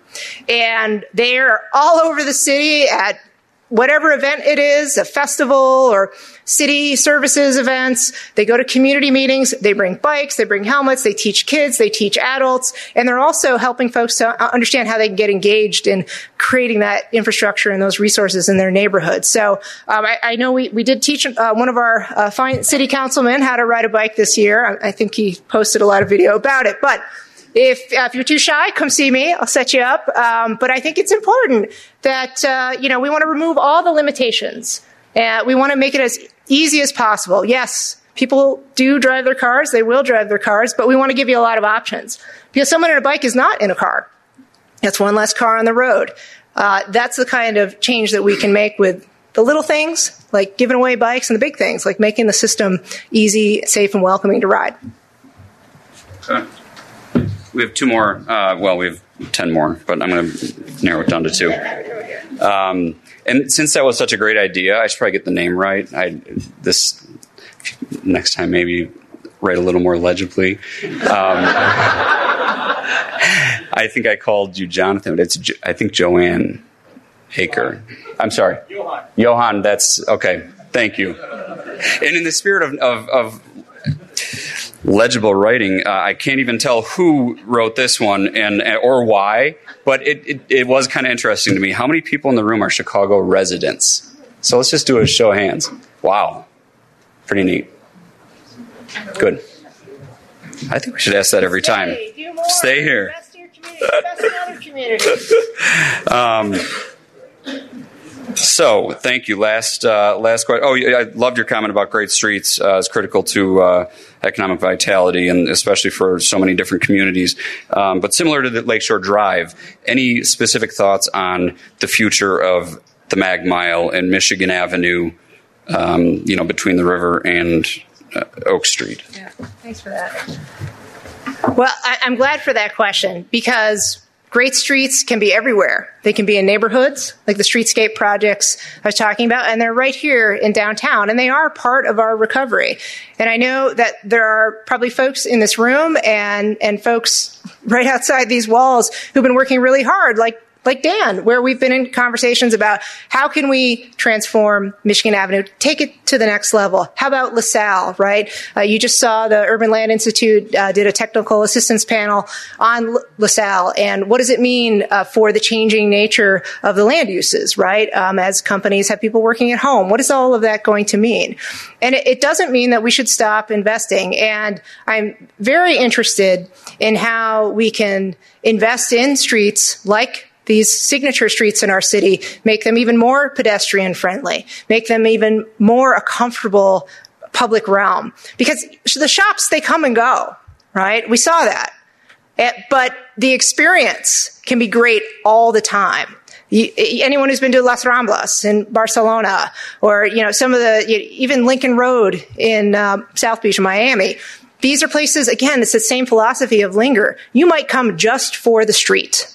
and they're all over the city at whatever event it is, a festival or city services events. They go to community meetings. They bring bikes. They bring helmets. They teach kids. They teach adults. And they're also helping folks to understand how they can get engaged in creating that infrastructure and those resources in their neighborhoods. So um, I, I, know we, we did teach uh, one of our uh, fine city councilmen how to ride a bike this year. I, I think he posted a lot of video about it. But if, uh, if you're too shy, come see me. I'll set you up. Um, but I think it's important that, uh, you know, we want to remove all the limitations. Uh, we want to make it as easy as possible. Yes, people do drive their cars. They will drive their cars, but we want to give you a lot of options. Because someone on a bike is not in a car. That's one less car on the road. Uh, that's the kind of change that we can make with the little things, like giving away bikes, and the big things, like making the system easy, safe, and welcoming to ride. Okay. We have two more. Uh, well, we have ten more, but I'm going to narrow it down to two. Um, and since that was such a great idea, I should probably get the name right. I this next time maybe write a little more legibly. Um, I think I called you Jonathan, but it's jo- I think Joanne Aker. I'm sorry, Johan. Johan. That's okay. Thank you. And in the spirit of, of, of legible writing. Uh, I can't even tell who wrote this one and or why, but it, it, it was kind of interesting to me. How many people in the room are Chicago residents? So let's just do a show of hands. Wow, pretty neat. Good. I think we should ask that every time. Stay here. um, so, thank you. Last uh, last question. Oh, I loved your comment about great streets uh, is critical to uh, economic vitality, and especially for so many different communities. Um, but similar to the Lakeshore Drive, any specific thoughts on the future of the Mag Mile and Michigan Avenue? Um, you know, between the river and uh, Oak Street. Yeah, thanks for that. Well, I, I'm glad for that question because Great streets can be everywhere. They can be in neighborhoods, like the streetscape projects I was talking about, and they're right here in downtown, and they are part of our recovery. And I know that there are probably folks in this room and, and folks right outside these walls who've been working really hard, like like Dan, where we've been in conversations about how can we transform Michigan Avenue, take it to the next level. How about LaSalle, right? Uh, you just saw the Urban Land Institute uh, did a technical assistance panel on LaSalle, and what does it mean uh, for the changing nature of the land uses, right? Um, as companies have people working at home, what is all of that going to mean? And it, it doesn't mean that we should stop investing. And I'm very interested in how we can invest in streets like these signature streets in our city, make them even more pedestrian friendly, make them even more a comfortable public realm. Because the shops, they come and go, right? We saw that. Eh, but the experience can be great all the time. anyone who's been to Las Ramblas in Barcelona, or you know some of the even Lincoln Road in um, South Beach, Miami, these are places. Again, it's the same philosophy of linger. You might come just for the street,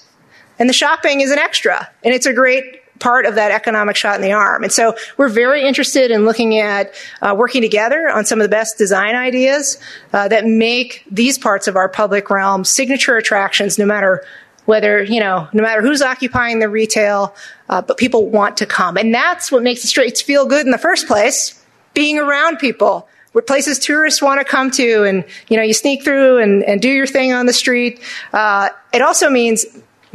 and the shopping is an extra. And it's a great part of that economic shot in the arm. And so we're very interested in looking at uh, working together on some of the best design ideas uh, that make these parts of our public realm signature attractions, no matter whether, you know, no matter who's occupying the retail, uh, but people want to come. And that's what makes the streets feel good in the first place, being around people. Where places tourists want to come to, and you know, you sneak through and, and do your thing on the street. Uh, it also means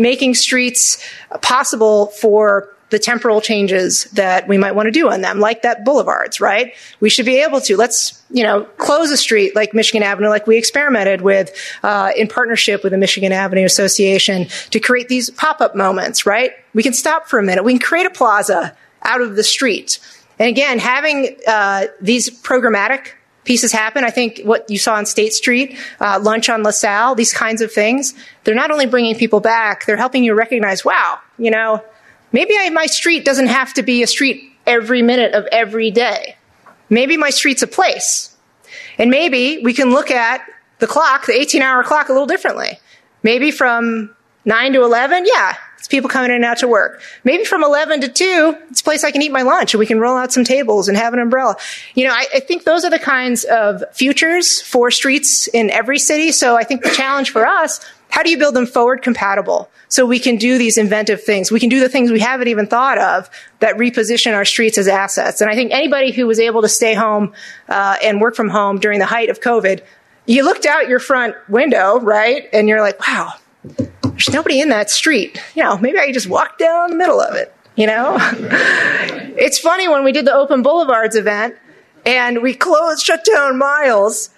making streets possible for the temporal changes that we might want to do on them, like that boulevards, right? We should be able to, let's, you know, close a street like Michigan Avenue, like we experimented with, uh, in partnership with the Michigan Avenue Association to create these pop-up moments, right? We can stop for a minute. We can create a plaza out of the street. And again, having, uh, these programmatic pieces happen. I think what you saw on State Street, uh, lunch on LaSalle, these kinds of things, they're not only bringing people back, they're helping you recognize, wow, you know, maybe I, my street doesn't have to be a street every minute of every day. Maybe my street's a place. And maybe we can look at the clock, the 18 hour clock, a little differently. Maybe from 9 to 11, yeah, it's people coming in and out to work. Maybe from 11 to 2, it's a place I can eat my lunch and we can roll out some tables and have an umbrella. You know, I, I think those are the kinds of futures for streets in every city. So I think the challenge for us, how do you build them forward compatible? So we can do these inventive things. We can do the things we haven't even thought of that reposition our streets as assets. And I think anybody who was able to stay home uh, and work from home during the height of COVID, you looked out your front window, right? And you're like, wow, there's nobody in that street. You know, maybe I could just walk down the middle of it. You know, it's funny when we did the Open Boulevards event and we closed, shut down miles.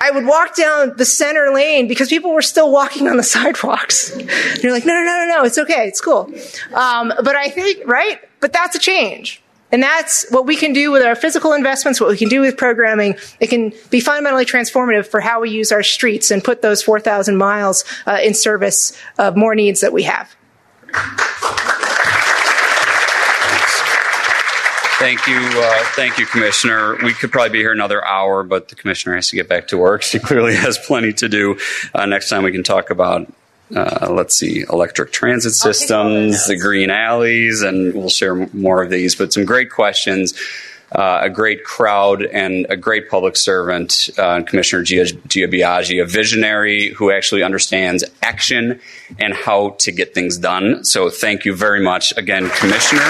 I would walk down the center lane because people were still walking on the sidewalks. And you're like, no, no, no, no, no, it's okay, it's cool. Um, but I think, right? But that's a change. And that's what we can do with our physical investments, what we can do with programming. It can be fundamentally transformative for how we use our streets and put those 4,000 miles uh, in service of more needs that we have. Thank you, uh, thank you, Commissioner. We could probably be here another hour, but the Commissioner has to get back to work. She clearly has plenty to do. Uh, next time we can talk about uh, let's see, electric transit systems, the green alleys, and we'll share more of these. But some great questions. Uh, a great crowd and a great public servant, uh, Commissioner Gia, Gia Biaggi, a visionary who actually understands action and how to get things done. So thank you very much again, Commissioner.